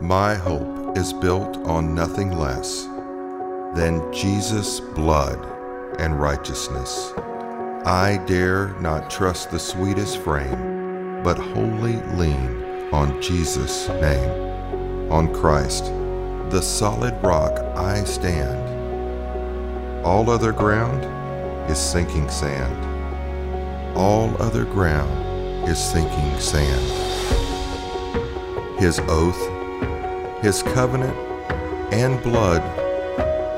My hope is built on nothing less than Jesus' blood and righteousness. I dare not trust the sweetest frame, but wholly lean on Jesus' name, on Christ, the solid rock I stand. All other ground is sinking sand. All other ground is sinking sand. His oath, His covenant, and blood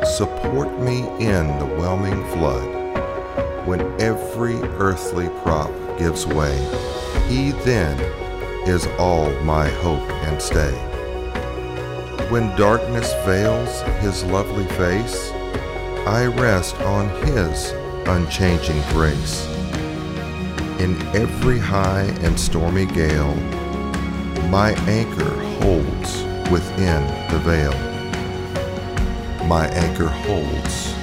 support me in the whelming flood. When every earthly prop gives way, He then is all my hope and stay. When darkness veils His lovely face, I rest on His unchanging grace. In every high and stormy gale, my anchor holds within the veil. My anchor holds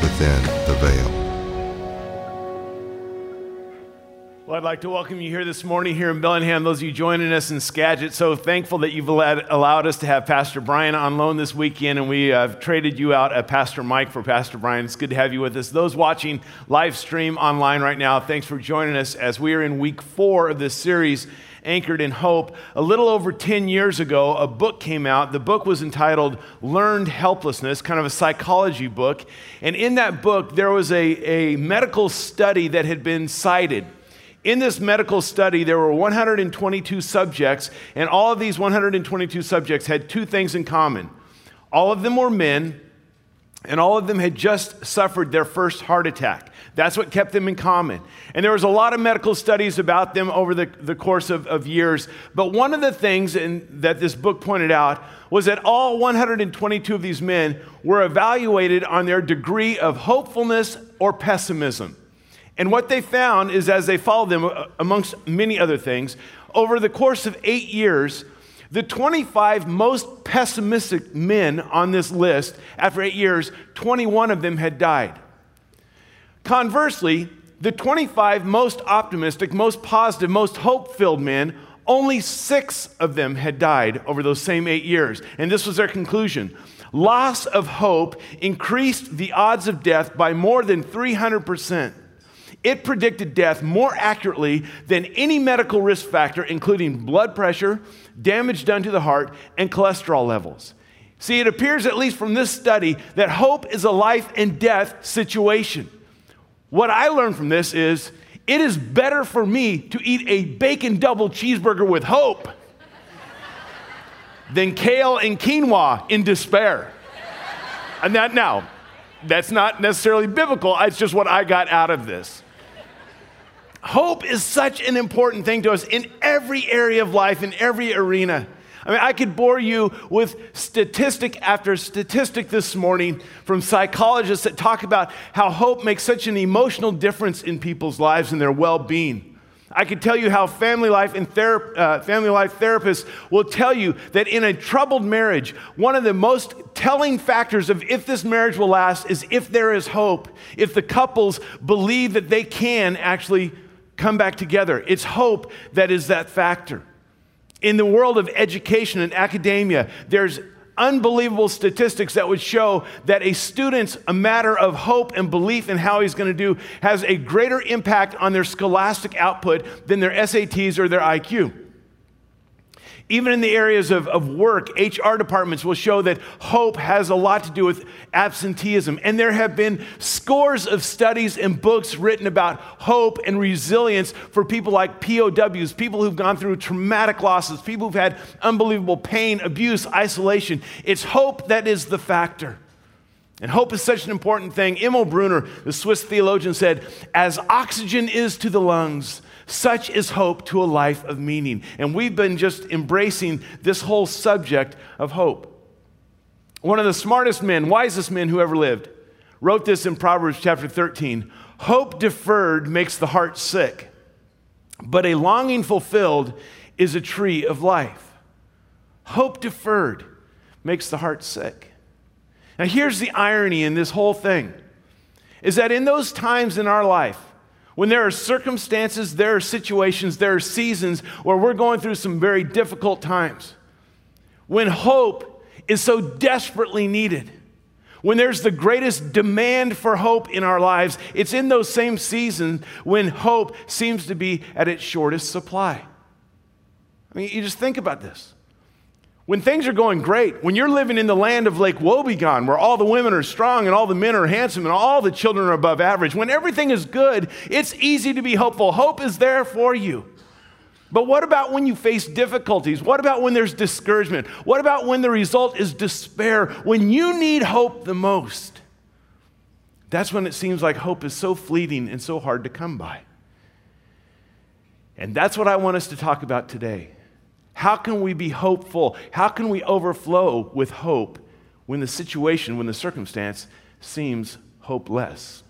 within the veil. Well, I'd like to welcome you here this morning here in Bellingham. Those of you joining us in Skagit, so thankful that you've allowed, us to have Pastor Brian on loan this weekend, and we have traded you out at Pastor Mike for Pastor Brian. It's good to have you with us. Those watching live stream online right now, thanks for joining us as we are in week four of this series anchored in hope. A little over 10 years ago, a book came out. The book was entitled Learned Helplessness, kind of a psychology book. And in that book, there was a, a medical study that had been cited in this medical study, there were 122 subjects, and all of these 122 subjects had two things in common. All of them were men, and all of them had just suffered their first heart attack. That's what kept them in common. And there was a lot of medical studies about them over the, the course of, of years. But one of the things in, that this book pointed out was that all 122 of these men were evaluated on their degree of hopefulness or pessimism. And what they found is as they followed them, uh, amongst many other things, over the course of eight years, the 25 most pessimistic men on this list, after eight years, 21 of them had died. Conversely, the 25 most optimistic, most positive, most hope filled men, only six of them had died over those same eight years. And this was their conclusion. Loss of hope increased the odds of death by more than 300%. It predicted death more accurately than any medical risk factor, including blood pressure, damage done to the heart, and cholesterol levels. See, it appears, at least from this study, that hope is a life and death situation. What I learned from this is it is better for me to eat a bacon double cheeseburger with hope than kale and quinoa in despair. And that now, that's not necessarily biblical, it's just what I got out of this. Hope is such an important thing to us in every area of life, in every arena. I mean, I could bore you with statistic after statistic this morning from psychologists that talk about how hope makes such an emotional difference in people's lives and their well being. I could tell you how family life and ther- uh, family life therapists will tell you that in a troubled marriage, one of the most telling factors of if this marriage will last is if there is hope, if the couples believe that they can actually come back together. It's hope that is that factor. In the world of education and academia, there's unbelievable statistics that would show that a student's a matter of hope and belief in how he's going to do has a greater impact on their scholastic output than their SATs or their IQ. Even in the areas of, of work, HR departments will show that hope has a lot to do with absenteeism. And there have been scores of studies and books written about hope and resilience for people like POWs, people who've gone through traumatic losses, people who've had unbelievable pain, abuse, isolation. It's hope that is the factor. And hope is such an important thing. Emil Brunner, the Swiss theologian, said, As oxygen is to the lungs, such is hope to a life of meaning. And we've been just embracing this whole subject of hope. One of the smartest men, wisest men who ever lived, wrote this in Proverbs chapter 13 Hope deferred makes the heart sick, but a longing fulfilled is a tree of life. Hope deferred makes the heart sick. Now, here's the irony in this whole thing is that in those times in our life when there are circumstances, there are situations, there are seasons where we're going through some very difficult times. when hope is so desperately needed. When there's the greatest demand for hope in our lives, it's in those same seasons when hope seems to be at its shortest supply. I mean, you just think about this. When things are going great, when you're living in the land of Lake Wobegon, where all the women are strong and all the men are handsome and all the children are above average, when everything is good, it's easy to be hopeful. Hope is there for you. But what about when you face difficulties? What about when there's discouragement? What about when the result is despair? When you need hope the most? That's when it seems like hope is so fleeting and so hard to come by. And that's what I want us to talk about today. How can we be hopeful? How can we overflow with hope when the situation, when the circumstance seems hopeless?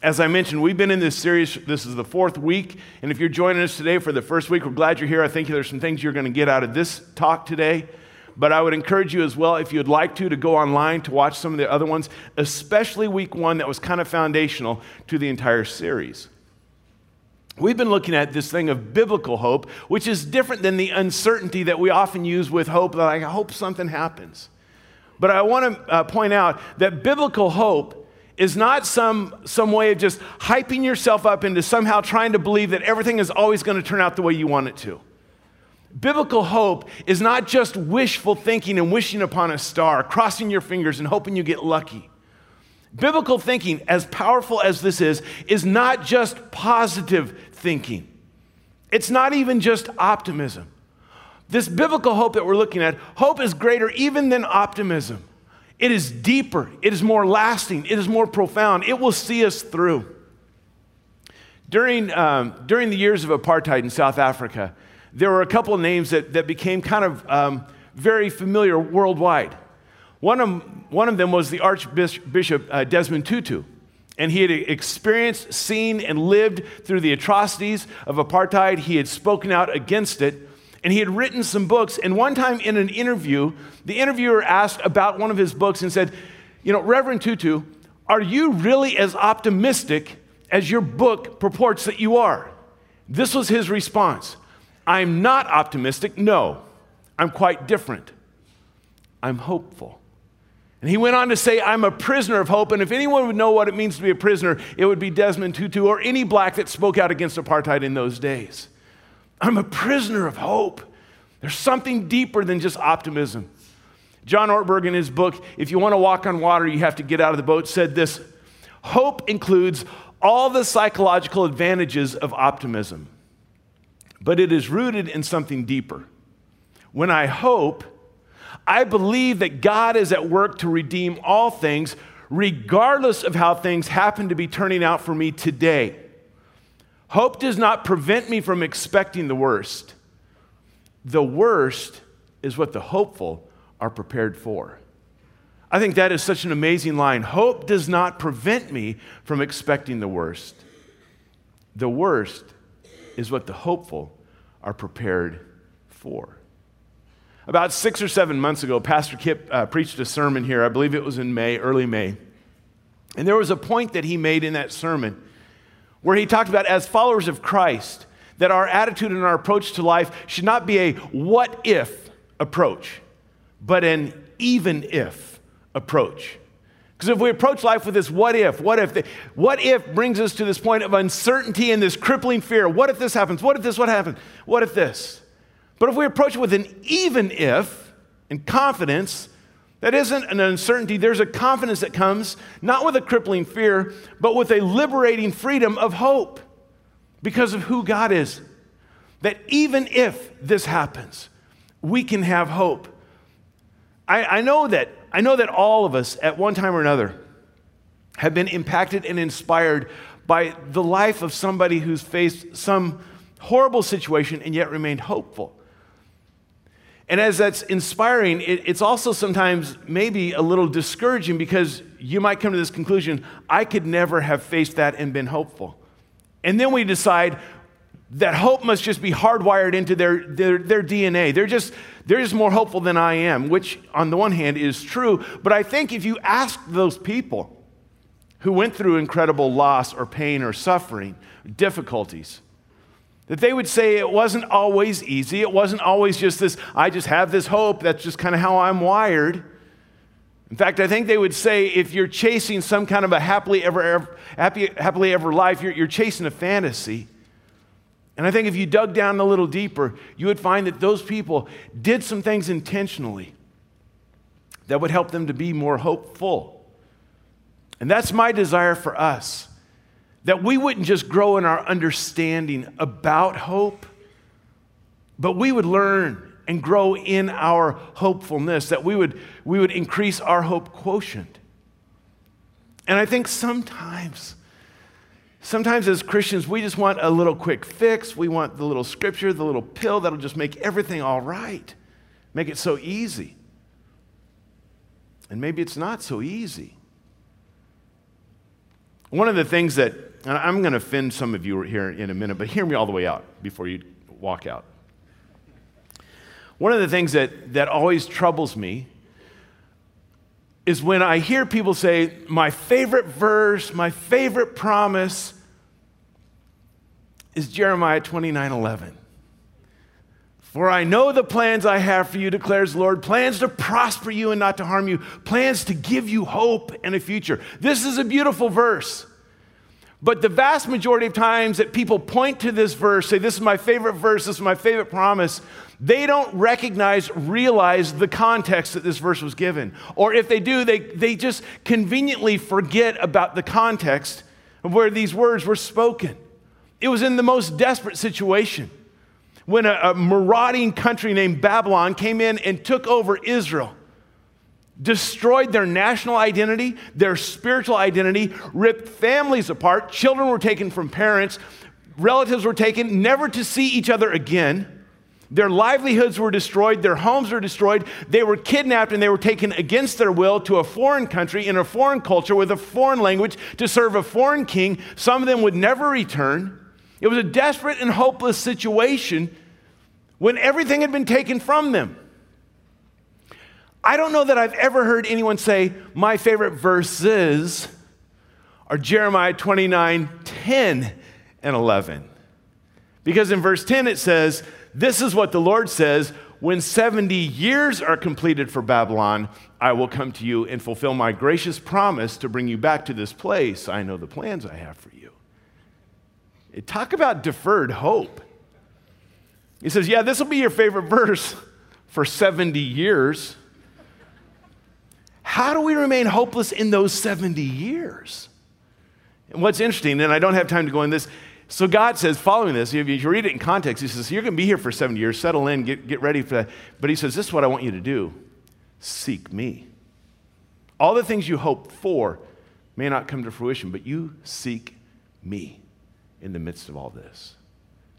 As I mentioned, we've been in this series. This is the fourth week. And if you're joining us today for the first week, we're glad you're here. I think there's some things you're going to get out of this talk today. But I would encourage you as well, if you'd like to, to go online to watch some of the other ones, especially week one that was kind of foundational to the entire series. We've been looking at this thing of biblical hope, which is different than the uncertainty that we often use with hope, like, I hope something happens. But I want to uh, point out that biblical hope is not some, some way of just hyping yourself up into somehow trying to believe that everything is always going to turn out the way you want it to. Biblical hope is not just wishful thinking and wishing upon a star, crossing your fingers and hoping you get lucky. Biblical thinking, as powerful as this is, is not just positive thinking. It's not even just optimism. This biblical hope that we're looking at, hope is greater even than optimism. It is deeper, it is more lasting, it is more profound. It will see us through. During, um, during the years of apartheid in South Africa, there were a couple names that, that became kind of um, very familiar worldwide. One of, one of them was the Archbishop uh, Desmond Tutu. And he had experienced, seen, and lived through the atrocities of apartheid. He had spoken out against it and he had written some books. And one time in an interview, the interviewer asked about one of his books and said, You know, Reverend Tutu, are you really as optimistic as your book purports that you are? This was his response I'm not optimistic, no. I'm quite different. I'm hopeful. And he went on to say, I'm a prisoner of hope. And if anyone would know what it means to be a prisoner, it would be Desmond Tutu or any black that spoke out against apartheid in those days. I'm a prisoner of hope. There's something deeper than just optimism. John Ortberg, in his book, If You Want to Walk on Water, You Have to Get Out of the Boat, said this Hope includes all the psychological advantages of optimism, but it is rooted in something deeper. When I hope, I believe that God is at work to redeem all things, regardless of how things happen to be turning out for me today. Hope does not prevent me from expecting the worst. The worst is what the hopeful are prepared for. I think that is such an amazing line. Hope does not prevent me from expecting the worst. The worst is what the hopeful are prepared for. About six or seven months ago, Pastor Kip uh, preached a sermon here. I believe it was in May, early May. And there was a point that he made in that sermon where he talked about as followers of Christ, that our attitude and our approach to life should not be a what if approach, but an even if approach. Because if we approach life with this what if, what if, the, what if brings us to this point of uncertainty and this crippling fear. What if this happens? What if this, what happens? What if this? But if we approach it with an even if and confidence, that isn't an uncertainty. There's a confidence that comes not with a crippling fear, but with a liberating freedom of hope because of who God is. That even if this happens, we can have hope. I, I, know that, I know that all of us at one time or another have been impacted and inspired by the life of somebody who's faced some horrible situation and yet remained hopeful. And as that's inspiring, it, it's also sometimes maybe a little discouraging because you might come to this conclusion I could never have faced that and been hopeful. And then we decide that hope must just be hardwired into their, their, their DNA. They're just, they're just more hopeful than I am, which on the one hand is true. But I think if you ask those people who went through incredible loss or pain or suffering, difficulties, That they would say it wasn't always easy. It wasn't always just this, I just have this hope. That's just kind of how I'm wired. In fact, I think they would say if you're chasing some kind of a happily ever, ever happy, happily ever life, you're, you're chasing a fantasy. And I think if you dug down a little deeper, you would find that those people did some things intentionally that would help them to be more hopeful. And that's my desire for us that we wouldn't just grow in our understanding about hope, but we would learn and grow in our hopefulness, that we would, we would increase our hope quotient. And I think sometimes, sometimes as Christians, we just want a little quick fix. We want the little scripture, the little pill that'll just make everything all right, make it so easy. And maybe it's not so easy. One of the things that, and I'm going to offend some of you here in a minute, but hear me all the way out before you walk out. One of the things that, that always troubles me is when I hear people say, My favorite verse, my favorite promise is Jeremiah 29 11. For I know the plans I have for you, declares the Lord plans to prosper you and not to harm you, plans to give you hope and a future. This is a beautiful verse. But the vast majority of times that people point to this verse, say, This is my favorite verse, this is my favorite promise, they don't recognize, realize the context that this verse was given. Or if they do, they, they just conveniently forget about the context of where these words were spoken. It was in the most desperate situation when a, a marauding country named Babylon came in and took over Israel, destroyed their national identity, their spiritual identity, ripped families apart, children were taken from parents, relatives were taken, never to see each other again. Their livelihoods were destroyed, their homes were destroyed, they were kidnapped and they were taken against their will to a foreign country in a foreign culture with a foreign language to serve a foreign king. Some of them would never return. It was a desperate and hopeless situation when everything had been taken from them. I don't know that I've ever heard anyone say, My favorite verses are Jeremiah 29 10 and 11. Because in verse 10 it says, This is what the Lord says when 70 years are completed for Babylon, I will come to you and fulfill my gracious promise to bring you back to this place. I know the plans I have for you. Talk about deferred hope. He says, Yeah, this will be your favorite verse for 70 years. How do we remain hopeless in those 70 years? And what's interesting, and I don't have time to go in this, so God says, following this, if you read it in context, He says, You're going to be here for 70 years, settle in, get, get ready for that. But He says, This is what I want you to do seek me. All the things you hope for may not come to fruition, but you seek me in the midst of all this.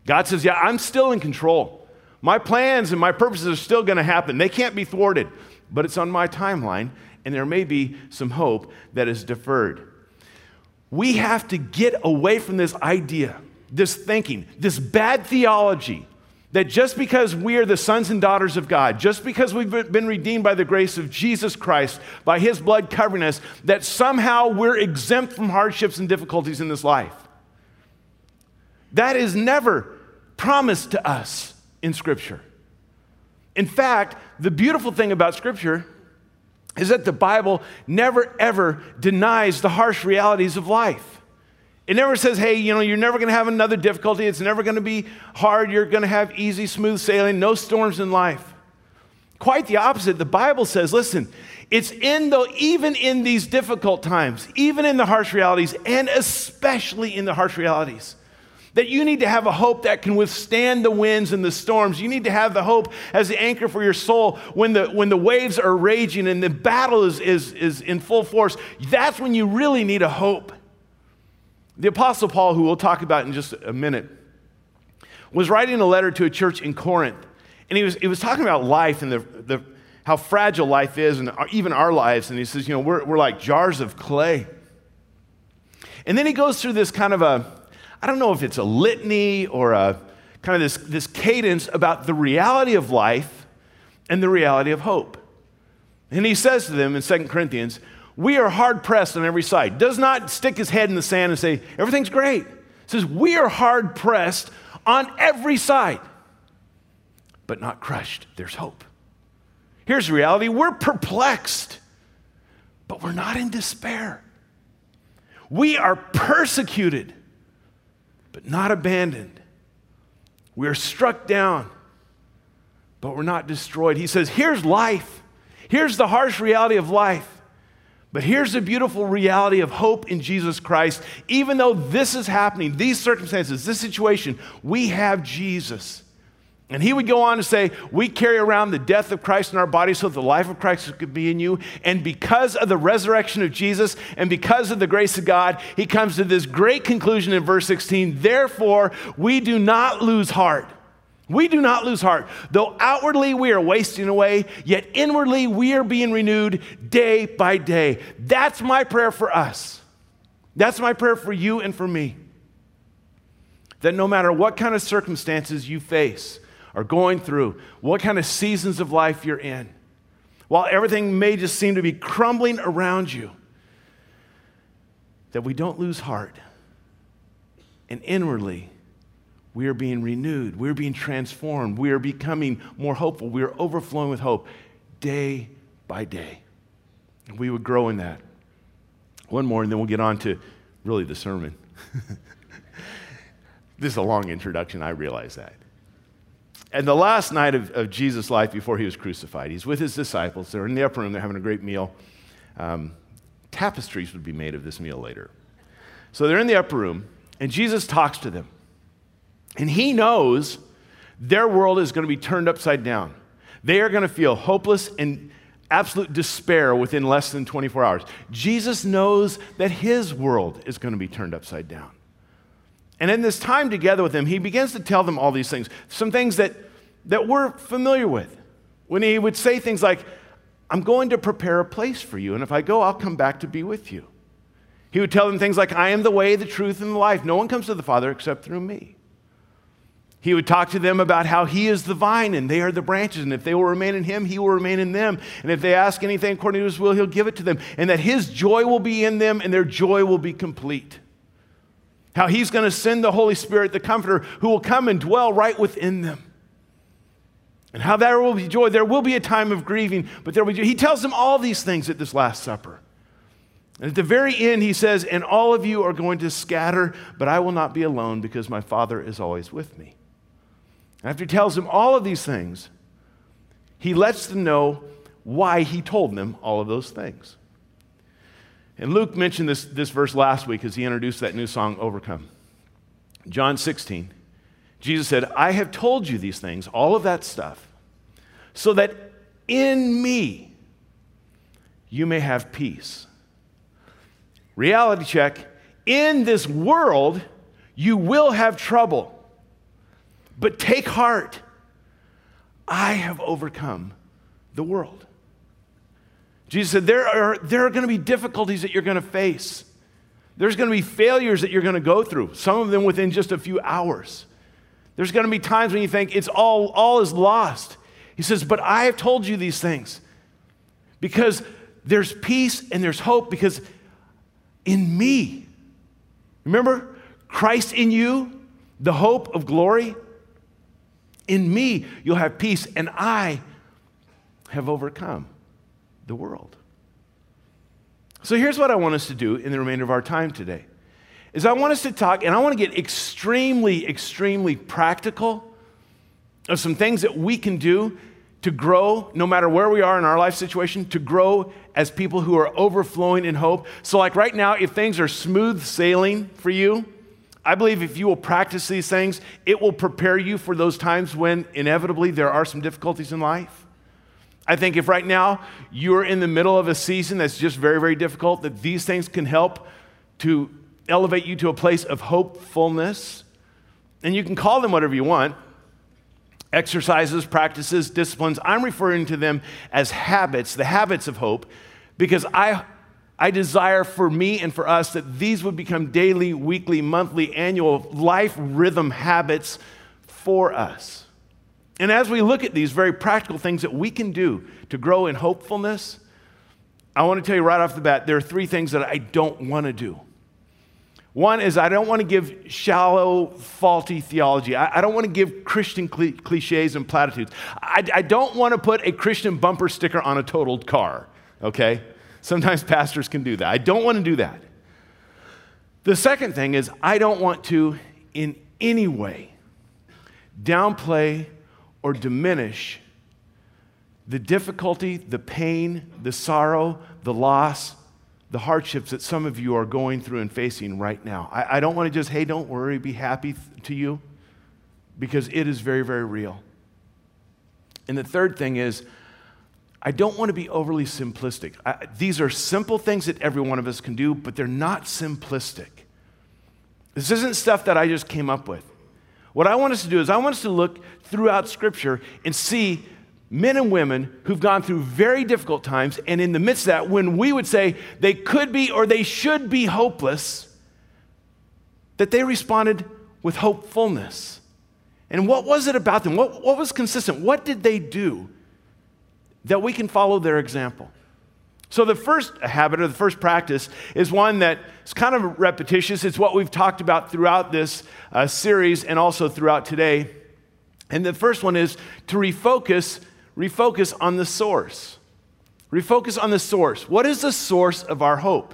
God says, Yeah, I'm still in control. My plans and my purposes are still going to happen. They can't be thwarted, but it's on my timeline, and there may be some hope that is deferred. We have to get away from this idea, this thinking, this bad theology that just because we are the sons and daughters of God, just because we've been redeemed by the grace of Jesus Christ, by his blood covering us, that somehow we're exempt from hardships and difficulties in this life. That is never promised to us in Scripture. In fact, the beautiful thing about Scripture is that the Bible never ever denies the harsh realities of life. It never says, hey, you know, you're never going to have another difficulty. It's never going to be hard. You're going to have easy, smooth sailing, no storms in life. Quite the opposite. The Bible says, listen, it's in the, even in these difficult times, even in the harsh realities, and especially in the harsh realities, that you need to have a hope that can withstand the winds and the storms. You need to have the hope as the anchor for your soul when the, when the waves are raging and the battle is, is, is in full force. That's when you really need a hope. The Apostle Paul, who we'll talk about in just a minute, was writing a letter to a church in Corinth. And he was, he was talking about life and the, the, how fragile life is and even our lives. And he says, you know, we're, we're like jars of clay. And then he goes through this kind of a, I don't know if it's a litany or a kind of this, this cadence about the reality of life and the reality of hope. And he says to them in 2 Corinthians, We are hard pressed on every side. Does not stick his head in the sand and say, Everything's great. He says, We are hard pressed on every side, but not crushed. There's hope. Here's reality we're perplexed, but we're not in despair. We are persecuted, but not abandoned. We are struck down, but we're not destroyed. He says, Here's life. Here's the harsh reality of life. But here's the beautiful reality of hope in Jesus Christ. Even though this is happening, these circumstances, this situation, we have Jesus. And he would go on to say, We carry around the death of Christ in our body so that the life of Christ could be in you. And because of the resurrection of Jesus and because of the grace of God, he comes to this great conclusion in verse 16 Therefore, we do not lose heart. We do not lose heart. Though outwardly we are wasting away, yet inwardly we are being renewed day by day. That's my prayer for us. That's my prayer for you and for me. That no matter what kind of circumstances you face, are going through, what kind of seasons of life you're in, while everything may just seem to be crumbling around you, that we don't lose heart. And inwardly, we are being renewed. We're being transformed. We are becoming more hopeful. We are overflowing with hope day by day. And we would grow in that. One more, and then we'll get on to really the sermon. this is a long introduction, I realize that. And the last night of, of Jesus' life before he was crucified, he's with his disciples. They're in the upper room, they're having a great meal. Um, tapestries would be made of this meal later. So they're in the upper room, and Jesus talks to them. And he knows their world is going to be turned upside down. They are going to feel hopeless and absolute despair within less than 24 hours. Jesus knows that his world is going to be turned upside down. And in this time together with him, he begins to tell them all these things, some things that, that we're familiar with. When he would say things like, I'm going to prepare a place for you, and if I go, I'll come back to be with you. He would tell them things like, I am the way, the truth, and the life. No one comes to the Father except through me. He would talk to them about how he is the vine and they are the branches, and if they will remain in him, he will remain in them. And if they ask anything according to his will, he'll give it to them. And that his joy will be in them and their joy will be complete. How he's going to send the Holy Spirit, the Comforter, who will come and dwell right within them. And how there will be joy. There will be a time of grieving, but there will be joy. He tells them all these things at this Last Supper. And at the very end, he says, And all of you are going to scatter, but I will not be alone because my Father is always with me. And after he tells them all of these things, he lets them know why he told them all of those things. And Luke mentioned this, this verse last week as he introduced that new song, Overcome. John 16, Jesus said, I have told you these things, all of that stuff, so that in me you may have peace. Reality check in this world you will have trouble, but take heart. I have overcome the world. Jesus said, There are, there are going to be difficulties that you're going to face. There's going to be failures that you're going to go through, some of them within just a few hours. There's going to be times when you think it's all, all is lost. He says, But I have told you these things because there's peace and there's hope because in me, remember, Christ in you, the hope of glory. In me, you'll have peace, and I have overcome the world. So here's what I want us to do in the remainder of our time today. Is I want us to talk and I want to get extremely extremely practical of some things that we can do to grow no matter where we are in our life situation to grow as people who are overflowing in hope. So like right now if things are smooth sailing for you, I believe if you will practice these things, it will prepare you for those times when inevitably there are some difficulties in life. I think if right now you're in the middle of a season that's just very, very difficult, that these things can help to elevate you to a place of hopefulness. And you can call them whatever you want exercises, practices, disciplines. I'm referring to them as habits, the habits of hope, because I, I desire for me and for us that these would become daily, weekly, monthly, annual life rhythm habits for us. And as we look at these very practical things that we can do to grow in hopefulness, I want to tell you right off the bat there are three things that I don't want to do. One is I don't want to give shallow, faulty theology. I, don't want to give Christian cli- cliches and platitudes. I, I don't want to put a Christian bumper sticker on a totaled car, okay? Sometimes pastors can do that. I don't want to do that. The second thing is I don't want to, in any way, downplay or diminish the difficulty, the pain, the sorrow, the loss, the hardships that some of you are going through and facing right now. I, I don't want to just, hey, don't worry, be happy th- to you, because it is very, very real. And the third thing is, I don't want to be overly simplistic. I, these are simple things that every one of us can do, but they're not simplistic. This isn't stuff that I just came up with. What I want us to do is, I want us to look throughout Scripture and see men and women who've gone through very difficult times, and in the midst of that, when we would say they could be or they should be hopeless, that they responded with hopefulness. And what was it about them? What, what was consistent? What did they do that we can follow their example? So, the first habit or the first practice is one that is kind of repetitious. It's what we've talked about throughout this uh, series and also throughout today. And the first one is to refocus refocus on the source. Refocus on the source. What is the source of our hope?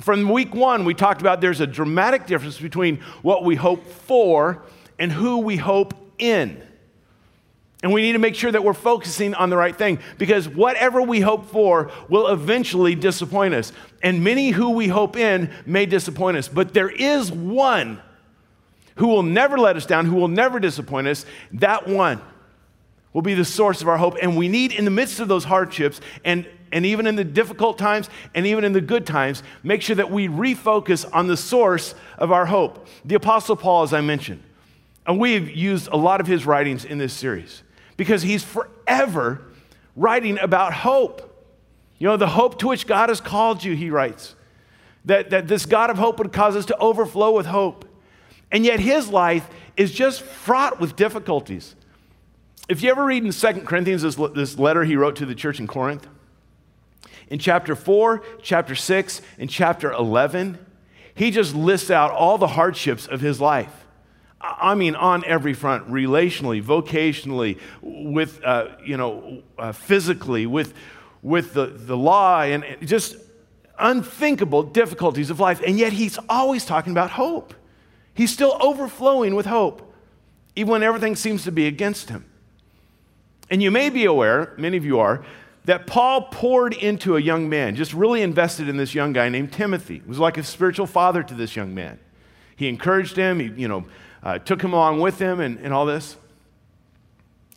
From week one, we talked about there's a dramatic difference between what we hope for and who we hope in. And we need to make sure that we're focusing on the right thing because whatever we hope for will eventually disappoint us. And many who we hope in may disappoint us. But there is one who will never let us down, who will never disappoint us. That one will be the source of our hope. And we need, in the midst of those hardships, and, and even in the difficult times, and even in the good times, make sure that we refocus on the source of our hope. The Apostle Paul, as I mentioned, and we've used a lot of his writings in this series because he's forever writing about hope. You know, the hope to which God has called you, he writes. That, that this God of hope would cause us to overflow with hope. And yet his life is just fraught with difficulties. If you ever read in 2 Corinthians this, this letter he wrote to the church in Corinth, in chapter 4, chapter 6, and chapter 11, he just lists out all the hardships of his life. I mean, on every front, relationally, vocationally, with, uh, you know, uh, physically, with, with the, the law, and just unthinkable difficulties of life. And yet he's always talking about hope. He's still overflowing with hope, even when everything seems to be against him. And you may be aware, many of you are, that Paul poured into a young man, just really invested in this young guy named Timothy. He was like a spiritual father to this young man. He encouraged him, he, you know, uh, took him along with him and, and all this.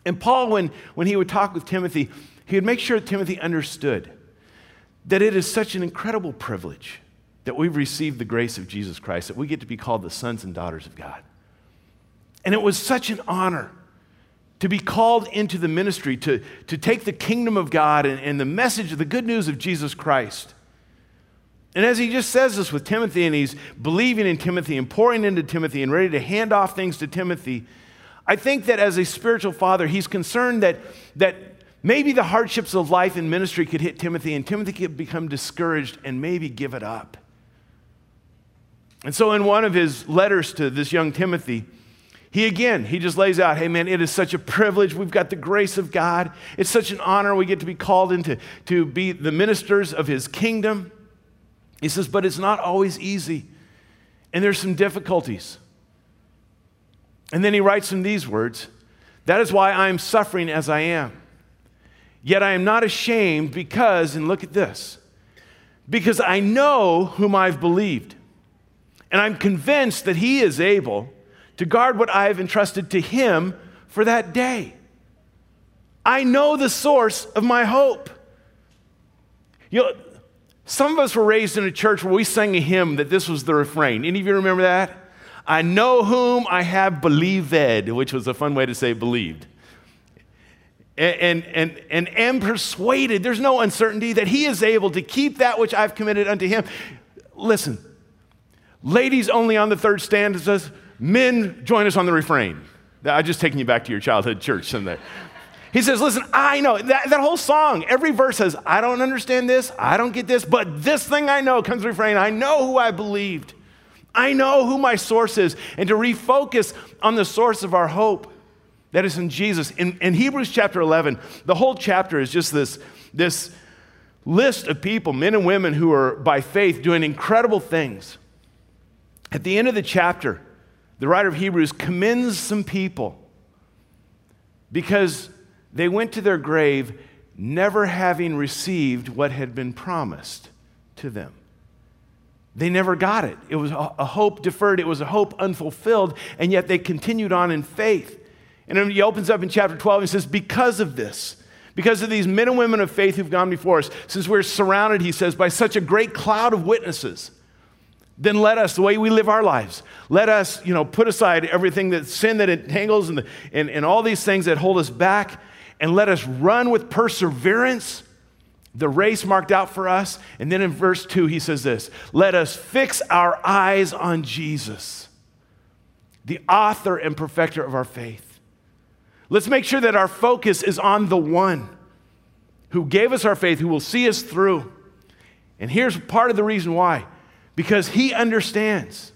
And Paul, when, when he would talk with Timothy, he would make sure that Timothy understood that it is such an incredible privilege that we've received the grace of Jesus Christ, that we get to be called the sons and daughters of God. And it was such an honor to be called into the ministry, to, to take the kingdom of God and, and the message of the good news of Jesus Christ. And as he just says this with Timothy, and he's believing in Timothy and pouring into Timothy and ready to hand off things to Timothy, I think that as a spiritual father, he's concerned that, that maybe the hardships of life and ministry could hit Timothy, and Timothy could become discouraged and maybe give it up. And so, in one of his letters to this young Timothy, he again, he just lays out, hey man, it is such a privilege. We've got the grace of God. It's such an honor. We get to be called into to be the ministers of his kingdom. He says, but it's not always easy. And there's some difficulties. And then he writes in these words That is why I am suffering as I am. Yet I am not ashamed because, and look at this, because I know whom I've believed. And I'm convinced that he is able to guard what I have entrusted to Him for that day. I know the source of my hope. You know, some of us were raised in a church where we sang a hymn that this was the refrain. Any of you remember that? I know whom I have believed, which was a fun way to say believed. And, and, and, am persuaded, there's no uncertainty, that he is able to keep that which I've committed unto him. Listen, ladies only on the third stand says, Men, join us on the refrain. I'm just taking you back to your childhood church Sunday. He says, Listen, I know that, that whole song, every verse says, I don't understand this, I don't get this, but this thing I know comes refrain. I know who I believed. I know who my source is, and to refocus on the source of our hope that is in Jesus. In, in Hebrews chapter 11, the whole chapter is just this, this list of people, men and women who are by faith doing incredible things. At the end of the chapter, the writer of Hebrews commends some people because they went to their grave never having received what had been promised to them. They never got it. It was a hope deferred, it was a hope unfulfilled, and yet they continued on in faith. And he opens up in chapter 12 and says, Because of this, because of these men and women of faith who've gone before us, since we're surrounded, he says, by such a great cloud of witnesses, then let us, the way we live our lives, let us, you know, put aside everything that sin that entangles and, the, and, and all these things that hold us back, and let us run with perseverance the race marked out for us. And then in verse 2, he says this Let us fix our eyes on Jesus, the author and perfecter of our faith. Let's make sure that our focus is on the one who gave us our faith, who will see us through. And here's part of the reason why because he understands.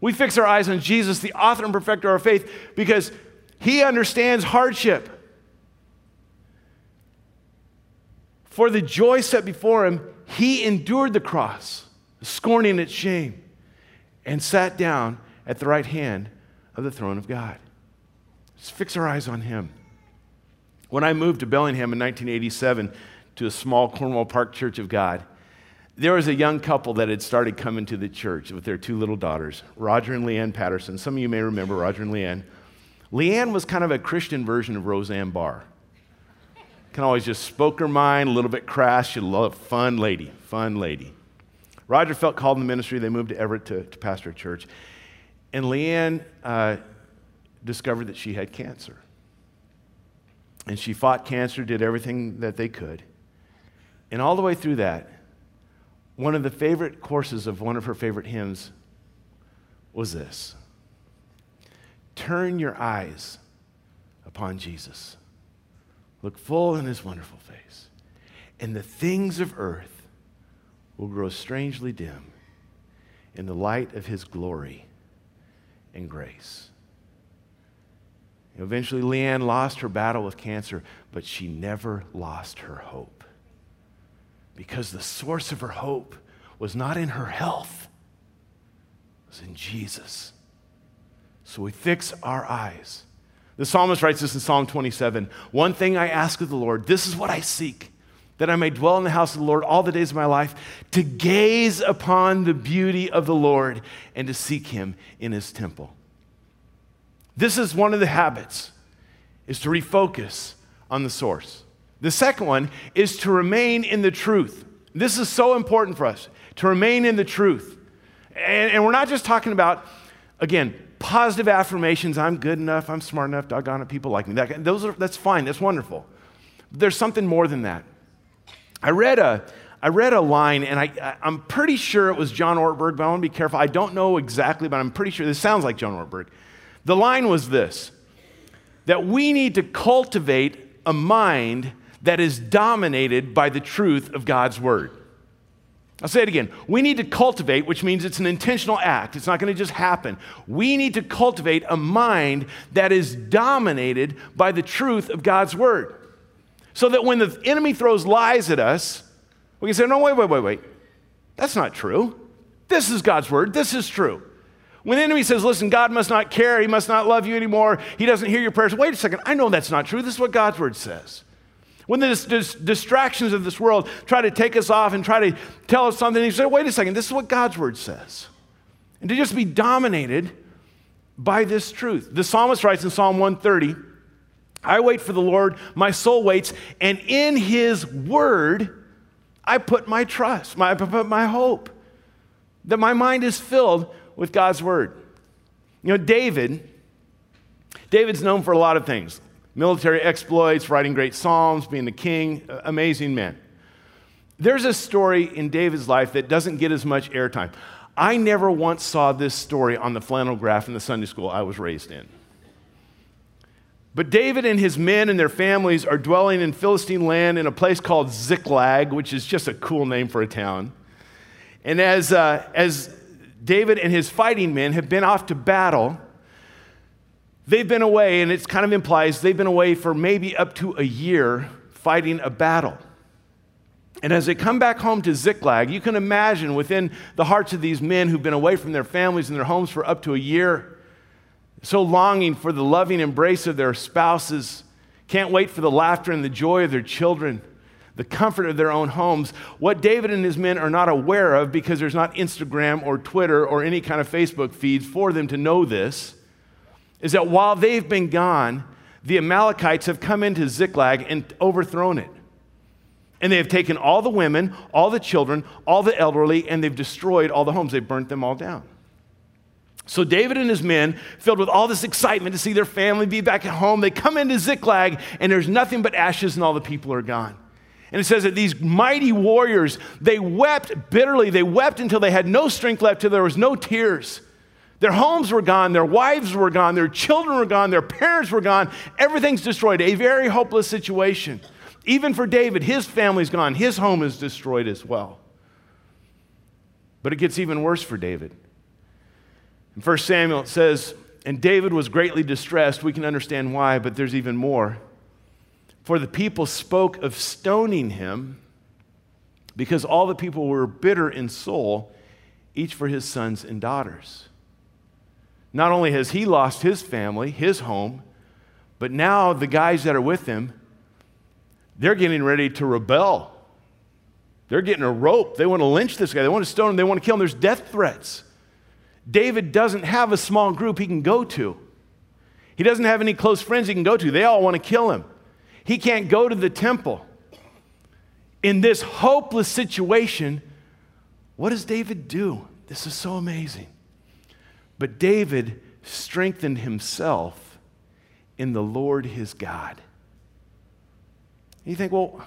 We fix our eyes on Jesus, the author and perfecter of our faith, because he understands hardship. For the joy set before him, he endured the cross, scorning its shame, and sat down at the right hand of the throne of God. Let's fix our eyes on him. When I moved to Bellingham in 1987 to a small Cornwall Park Church of God, there was a young couple that had started coming to the church with their two little daughters, Roger and Leanne Patterson. Some of you may remember Roger and Leanne. Leanne was kind of a Christian version of Roseanne Barr. Can always just spoke her mind, a little bit crass. She loved fun lady, fun lady. Roger felt called in the ministry. They moved to Everett to, to pastor a church. And Leanne uh, discovered that she had cancer. And she fought cancer, did everything that they could. And all the way through that, one of the favorite courses of one of her favorite hymns was this Turn your eyes upon Jesus. Look full in his wonderful face, and the things of earth will grow strangely dim in the light of his glory and grace. Eventually, Leanne lost her battle with cancer, but she never lost her hope because the source of her hope was not in her health, it was in Jesus. So we fix our eyes. The psalmist writes this in Psalm 27 One thing I ask of the Lord, this is what I seek, that I may dwell in the house of the Lord all the days of my life, to gaze upon the beauty of the Lord and to seek him in his temple. This is one of the habits, is to refocus on the source. The second one is to remain in the truth. This is so important for us to remain in the truth. And, and we're not just talking about, again, positive affirmations I'm good enough, I'm smart enough, doggone it, people like me. That, those are, that's fine, that's wonderful. But there's something more than that. I read a, I read a line, and I, I'm pretty sure it was John Ortberg, but I want to be careful. I don't know exactly, but I'm pretty sure this sounds like John Ortberg. The line was this that we need to cultivate a mind that is dominated by the truth of God's word. I'll say it again. We need to cultivate, which means it's an intentional act. It's not going to just happen. We need to cultivate a mind that is dominated by the truth of God's word. So that when the enemy throws lies at us, we can say, no, wait, wait, wait, wait. That's not true. This is God's word. This is true. When the enemy says, listen, God must not care, he must not love you anymore, he doesn't hear your prayers, wait a second, I know that's not true. This is what God's word says. When the dis- distractions of this world try to take us off and try to tell us something, you say, wait a second, this is what God's word says. And to just be dominated by this truth. The psalmist writes in Psalm 130 I wait for the Lord, my soul waits, and in his word I put my trust, my, I put my hope. That my mind is filled with God's word. You know, David, David's known for a lot of things military exploits, writing great psalms, being the king, amazing man. There's a story in David's life that doesn't get as much airtime. I never once saw this story on the flannel graph in the Sunday school I was raised in. But David and his men and their families are dwelling in Philistine land in a place called Ziklag, which is just a cool name for a town. And as, uh, as David and his fighting men have been off to battle. They've been away, and it kind of implies they've been away for maybe up to a year fighting a battle. And as they come back home to Ziklag, you can imagine within the hearts of these men who've been away from their families and their homes for up to a year, so longing for the loving embrace of their spouses, can't wait for the laughter and the joy of their children, the comfort of their own homes. What David and his men are not aware of, because there's not Instagram or Twitter or any kind of Facebook feeds for them to know this, is that while they've been gone, the Amalekites have come into Ziklag and overthrown it. And they have taken all the women, all the children, all the elderly, and they've destroyed all the homes. They've burnt them all down. So David and his men, filled with all this excitement to see their family be back at home, they come into Ziklag, and there's nothing but ashes, and all the people are gone. And it says that these mighty warriors, they wept bitterly. They wept until they had no strength left, till there was no tears. Their homes were gone, their wives were gone, their children were gone, their parents were gone. Everything's destroyed. A very hopeless situation. Even for David, his family's gone, his home is destroyed as well. But it gets even worse for David. In 1 Samuel, it says, And David was greatly distressed. We can understand why, but there's even more. For the people spoke of stoning him because all the people were bitter in soul, each for his sons and daughters. Not only has he lost his family, his home, but now the guys that are with him, they're getting ready to rebel. They're getting a rope. They want to lynch this guy. They want to stone him. They want to kill him. There's death threats. David doesn't have a small group he can go to. He doesn't have any close friends he can go to. They all want to kill him. He can't go to the temple. In this hopeless situation, what does David do? This is so amazing. But David strengthened himself in the Lord his God. you think, well,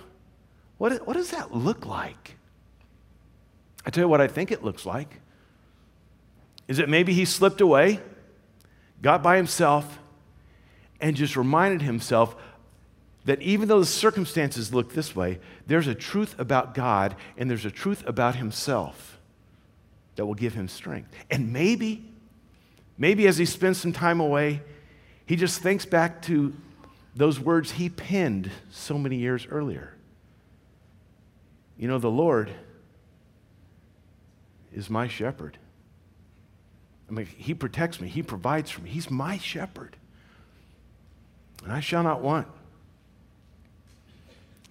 what, what does that look like? I tell you what I think it looks like. Is it maybe he slipped away, got by himself, and just reminded himself that even though the circumstances look this way, there's a truth about God and there's a truth about himself that will give him strength. And maybe Maybe as he spends some time away, he just thinks back to those words he penned so many years earlier. You know, the Lord is my shepherd. I mean, he protects me, he provides for me, he's my shepherd. And I shall not want.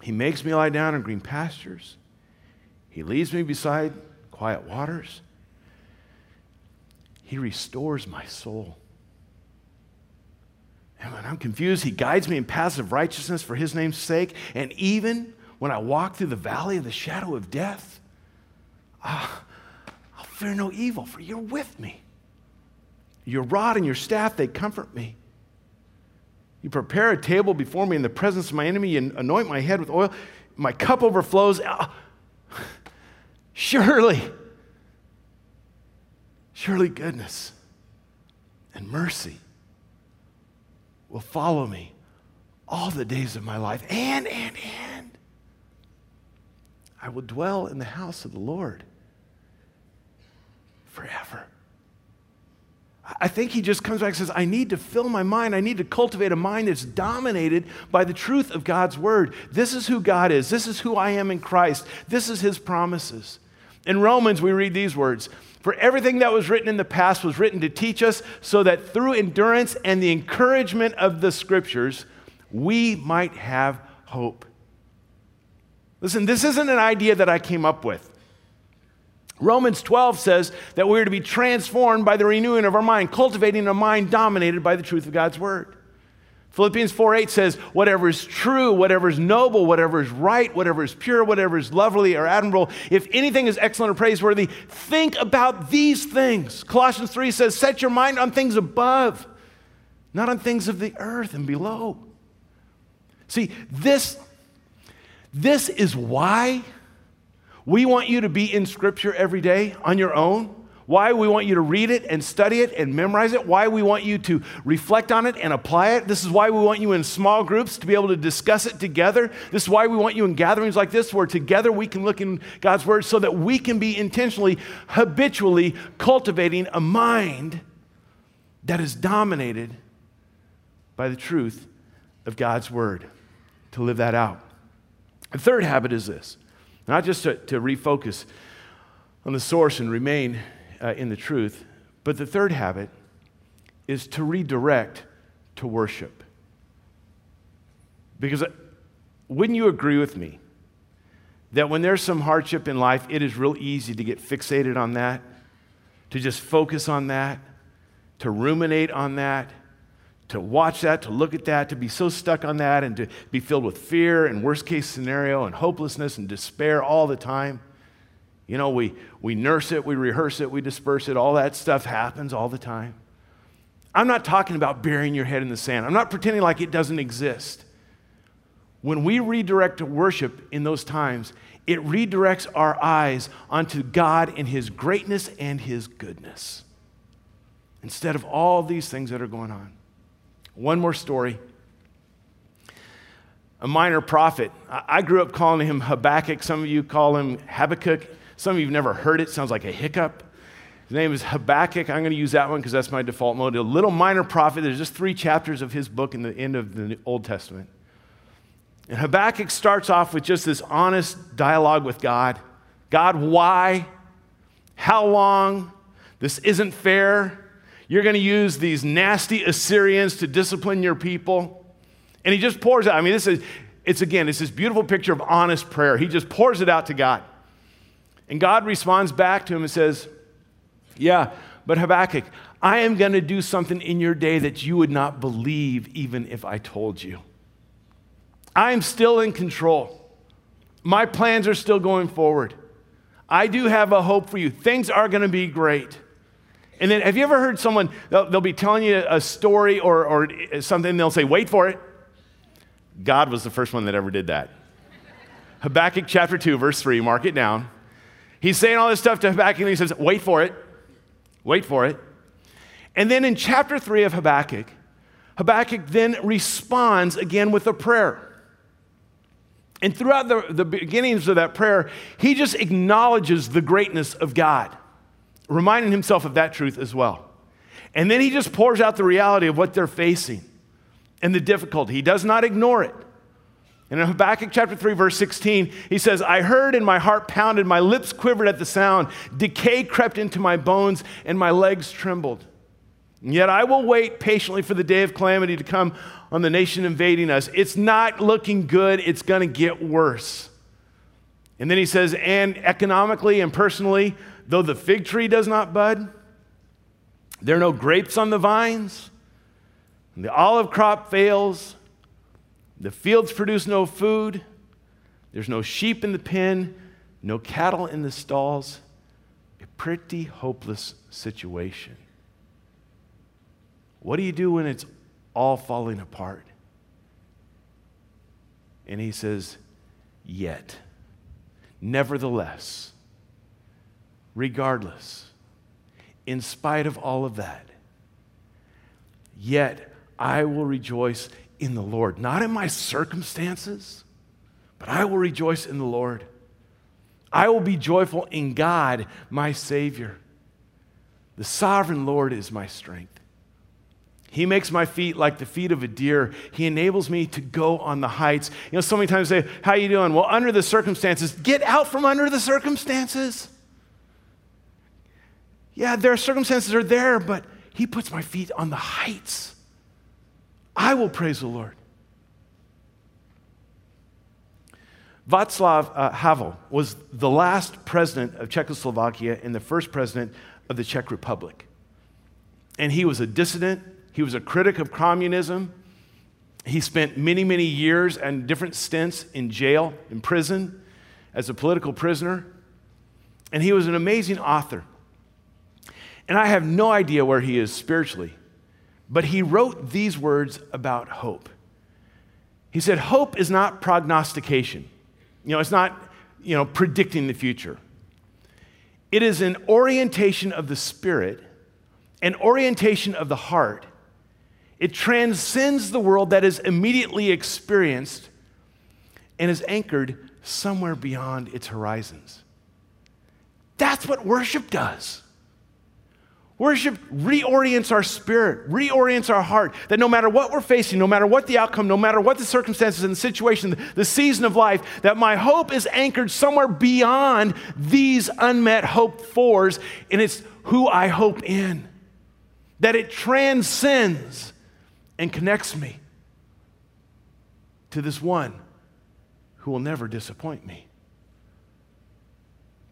He makes me lie down in green pastures. He leads me beside quiet waters. He restores my soul. And when I'm confused, He guides me in paths of righteousness for His name's sake. And even when I walk through the valley of the shadow of death, ah, I'll fear no evil, for you're with me. Your rod and your staff, they comfort me. You prepare a table before me in the presence of my enemy. You anoint my head with oil. My cup overflows. Ah, surely Surely goodness and mercy will follow me all the days of my life, and, and, and I will dwell in the house of the Lord forever. I think he just comes back and says, I need to fill my mind. I need to cultivate a mind that's dominated by the truth of God's word. This is who God is. This is who I am in Christ. This is his promises. In Romans, we read these words For everything that was written in the past was written to teach us, so that through endurance and the encouragement of the scriptures, we might have hope. Listen, this isn't an idea that I came up with. Romans 12 says that we're to be transformed by the renewing of our mind, cultivating a mind dominated by the truth of God's word. Philippians 4 8 says, Whatever is true, whatever is noble, whatever is right, whatever is pure, whatever is lovely or admirable, if anything is excellent or praiseworthy, think about these things. Colossians 3 says, Set your mind on things above, not on things of the earth and below. See, this, this is why we want you to be in Scripture every day on your own why we want you to read it and study it and memorize it, why we want you to reflect on it and apply it. This is why we want you in small groups to be able to discuss it together. This is why we want you in gatherings like this where together we can look in God's Word so that we can be intentionally, habitually cultivating a mind that is dominated by the truth of God's Word, to live that out. The third habit is this not just to, to refocus on the source and remain uh, in the truth. But the third habit is to redirect to worship. Because uh, wouldn't you agree with me that when there's some hardship in life, it is real easy to get fixated on that, to just focus on that, to ruminate on that, to watch that, to look at that, to be so stuck on that, and to be filled with fear and worst case scenario and hopelessness and despair all the time. You know, we, we nurse it, we rehearse it, we disperse it. All that stuff happens all the time. I'm not talking about burying your head in the sand. I'm not pretending like it doesn't exist. When we redirect worship in those times, it redirects our eyes onto God and His greatness and His goodness instead of all these things that are going on. One more story. A minor prophet. I grew up calling him Habakkuk. Some of you call him Habakkuk. Some of you have never heard it, sounds like a hiccup. His name is Habakkuk. I'm going to use that one because that's my default mode. A little minor prophet. There's just three chapters of his book in the end of the Old Testament. And Habakkuk starts off with just this honest dialogue with God God, why? How long? This isn't fair. You're going to use these nasty Assyrians to discipline your people. And he just pours out. I mean, this is, it's again, it's this beautiful picture of honest prayer. He just pours it out to God. And God responds back to him and says, Yeah, but Habakkuk, I am going to do something in your day that you would not believe even if I told you. I am still in control. My plans are still going forward. I do have a hope for you. Things are going to be great. And then, have you ever heard someone, they'll, they'll be telling you a story or, or something, they'll say, Wait for it. God was the first one that ever did that. Habakkuk chapter 2, verse 3, mark it down. He's saying all this stuff to Habakkuk, and he says, Wait for it. Wait for it. And then in chapter 3 of Habakkuk, Habakkuk then responds again with a prayer. And throughout the, the beginnings of that prayer, he just acknowledges the greatness of God, reminding himself of that truth as well. And then he just pours out the reality of what they're facing and the difficulty. He does not ignore it. And in Habakkuk chapter 3, verse 16, he says, I heard and my heart pounded, my lips quivered at the sound, decay crept into my bones, and my legs trembled. And yet I will wait patiently for the day of calamity to come on the nation invading us. It's not looking good, it's going to get worse. And then he says, and economically and personally, though the fig tree does not bud, there are no grapes on the vines, the olive crop fails, the fields produce no food. There's no sheep in the pen, no cattle in the stalls. A pretty hopeless situation. What do you do when it's all falling apart? And he says, Yet, nevertheless, regardless, in spite of all of that, yet I will rejoice in the Lord, not in my circumstances, but I will rejoice in the Lord. I will be joyful in God, my Savior. The sovereign Lord is my strength. He makes my feet like the feet of a deer. He enables me to go on the heights. You know, so many times they say, How you doing? Well, under the circumstances, get out from under the circumstances. Yeah, there are circumstances are there, but he puts my feet on the heights. I will praise the Lord. Václav uh, Havel was the last president of Czechoslovakia and the first president of the Czech Republic. And he was a dissident, he was a critic of communism. He spent many, many years and different stints in jail, in prison, as a political prisoner. And he was an amazing author. And I have no idea where he is spiritually. But he wrote these words about hope. He said, Hope is not prognostication. You know, it's not, you know, predicting the future. It is an orientation of the spirit, an orientation of the heart. It transcends the world that is immediately experienced and is anchored somewhere beyond its horizons. That's what worship does. Worship reorients our spirit, reorients our heart, that no matter what we're facing, no matter what the outcome, no matter what the circumstances and the situation, the season of life, that my hope is anchored somewhere beyond these unmet hope fors, and it's who I hope in. That it transcends and connects me to this one who will never disappoint me.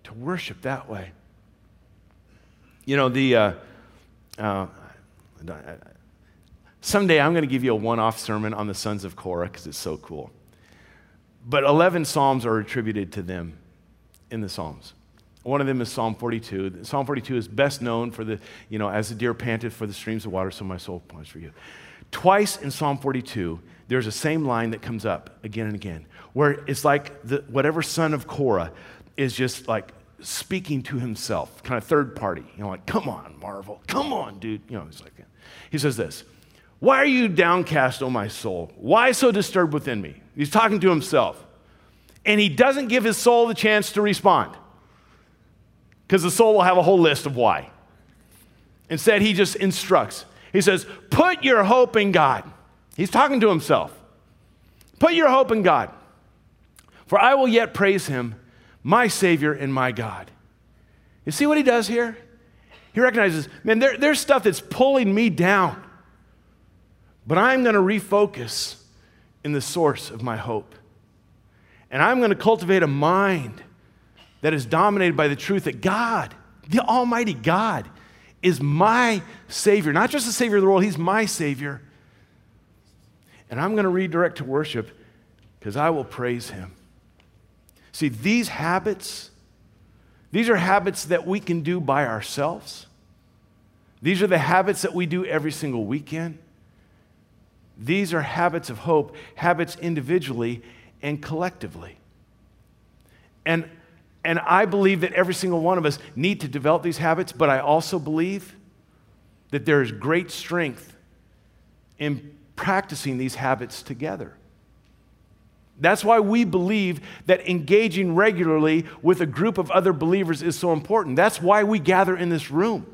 To worship that way. You know, the, uh, uh, someday I'm going to give you a one off sermon on the sons of Korah because it's so cool. But 11 Psalms are attributed to them in the Psalms. One of them is Psalm 42. Psalm 42 is best known for the, you know, as the deer panted for the streams of water, so my soul pants for you. Twice in Psalm 42, there's a same line that comes up again and again, where it's like the, whatever son of Korah is just like speaking to himself, kind of third party. You know, like, come on, Marvel. Come on, dude. You know, he's like, he says this Why are you downcast, O my soul? Why so disturbed within me? He's talking to himself. And he doesn't give his soul the chance to respond because the soul will have a whole list of why. Instead, he just instructs. He says, Put your hope in God. He's talking to himself. Put your hope in God, for I will yet praise him my Savior and my God. You see what he does here? He recognizes, man, there, there's stuff that's pulling me down, but I'm going to refocus in the source of my hope. And I'm going to cultivate a mind that is dominated by the truth that God, the Almighty God, is my Savior. Not just the Savior of the world, He's my Savior. And I'm going to redirect to worship because I will praise Him. See, these habits, these are habits that we can do by ourselves. These are the habits that we do every single weekend. These are habits of hope, habits individually and collectively. And, and I believe that every single one of us need to develop these habits, but I also believe that there is great strength in practicing these habits together. That's why we believe that engaging regularly with a group of other believers is so important. That's why we gather in this room.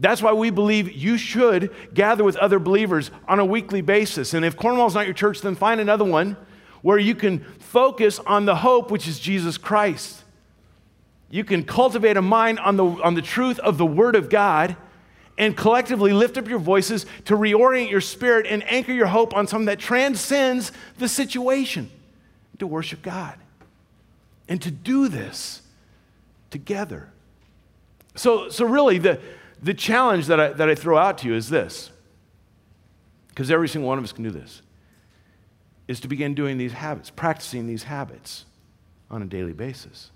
That's why we believe you should gather with other believers on a weekly basis. And if Cornwall's not your church, then find another one where you can focus on the hope, which is Jesus Christ. You can cultivate a mind on the, on the truth of the Word of God and collectively lift up your voices to reorient your spirit and anchor your hope on something that transcends the situation to worship God. And to do this together. So, so really, the, the challenge that I, that I throw out to you is this, because every single one of us can do this, is to begin doing these habits, practicing these habits on a daily basis,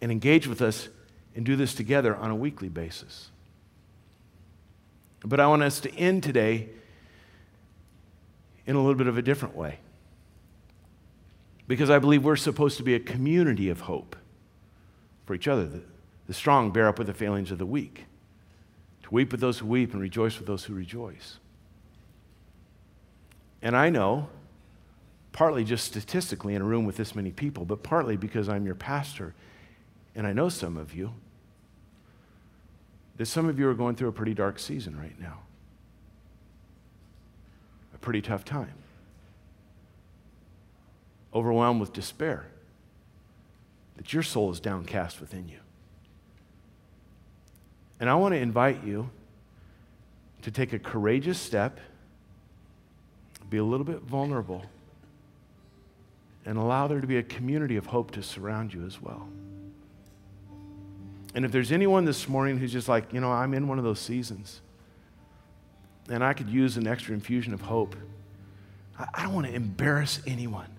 and engage with us and do this together on a weekly basis. But I want us to end today in a little bit of a different way. Because I believe we're supposed to be a community of hope for each other. The, the strong bear up with the failings of the weak, to weep with those who weep and rejoice with those who rejoice. And I know, partly just statistically in a room with this many people, but partly because I'm your pastor and I know some of you, that some of you are going through a pretty dark season right now, a pretty tough time, overwhelmed with despair, that your soul is downcast within you. And I want to invite you to take a courageous step, be a little bit vulnerable, and allow there to be a community of hope to surround you as well. And if there's anyone this morning who's just like, you know, I'm in one of those seasons and I could use an extra infusion of hope, I, don't want to embarrass anyone.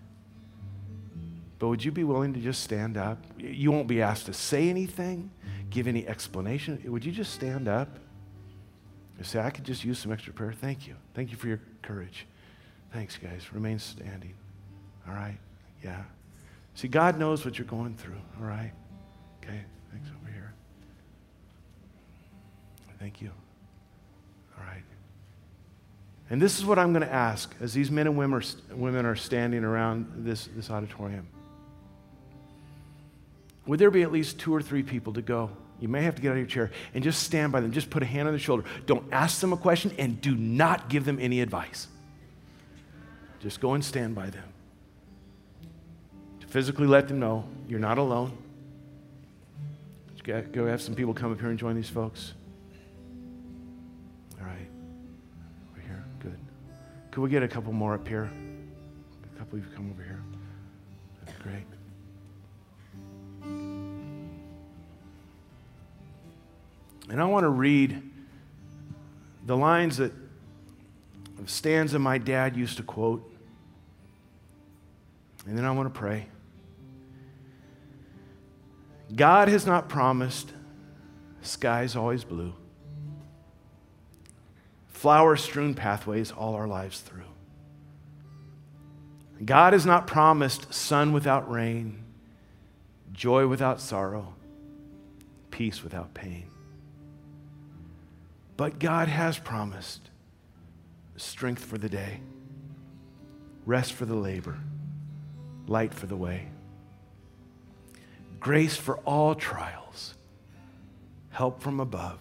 But would you be willing to just stand up? You won't be asked to say anything, give any explanation. Would you just stand up and say, I could just use some extra prayer? Thank you. Thank you for your courage. Thanks, guys. Remain standing. All right? Yeah. See, God knows what you're going through. All right? Okay? Thanks. Thank you. All right. And this is what I'm going to ask as these men and women are, women are standing around this, this auditorium. Would there be at least two or three people to go? You may have to get out of your chair and just stand by them. Just put a hand on their shoulder. Don't ask them a question and do not give them any advice. Just go and stand by them. To physically let them know you're not alone. Go have some people come up here and join these folks. Could we get a couple more up here? A couple of you come over here. That'd be great. And I want to read the lines that stanza my dad used to quote. And then I want to pray. God has not promised skies always blue, flower strewn pathways all our lives through. God has not promised sun without rain, joy without sorrow, peace without pain. But God has promised strength for the day, rest for the labor, light for the way, grace for all trials, help from above,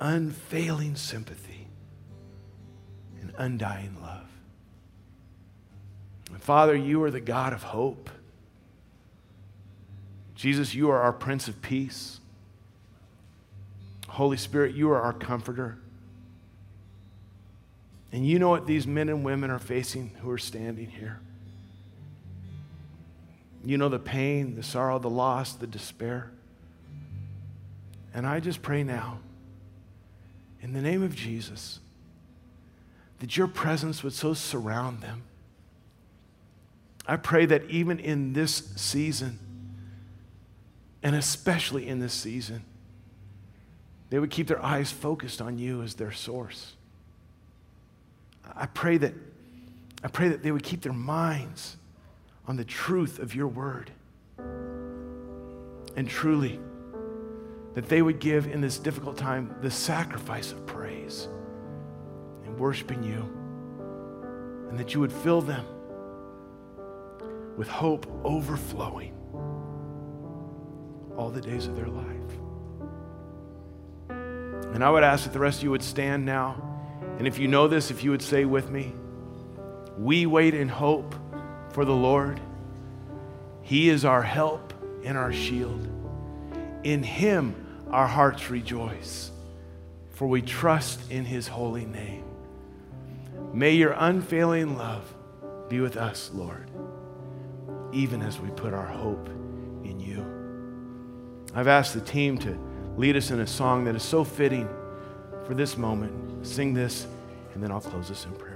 unfailing sympathy, and undying love. And Father, you are the God of hope. Jesus, you are our Prince of Peace. Holy Spirit, you are our comforter. And you know what these men and women are facing who are standing here. You know the pain, the sorrow, the loss, the despair. And I just pray now, in the name of Jesus, that your presence would so surround them. I pray that even in this season, and especially in this season, they would keep their eyes focused on you as their source. I pray that, I pray that they would keep their minds on the truth of your word. And truly, that they would give in this difficult time the sacrifice of praise and worshiping you. And that you would fill them with hope overflowing all the days of their life. And I would ask that the rest of you would stand now. And if you know this, if you would say with me, We wait in hope for the Lord. He is our help and our shield. In Him our hearts rejoice, for we trust in His holy name. May your unfailing love be with us, Lord, even as we put our hope in you. I've asked the team to lead us in a song that is so fitting for this moment. Sing this, and then I'll close us in prayer.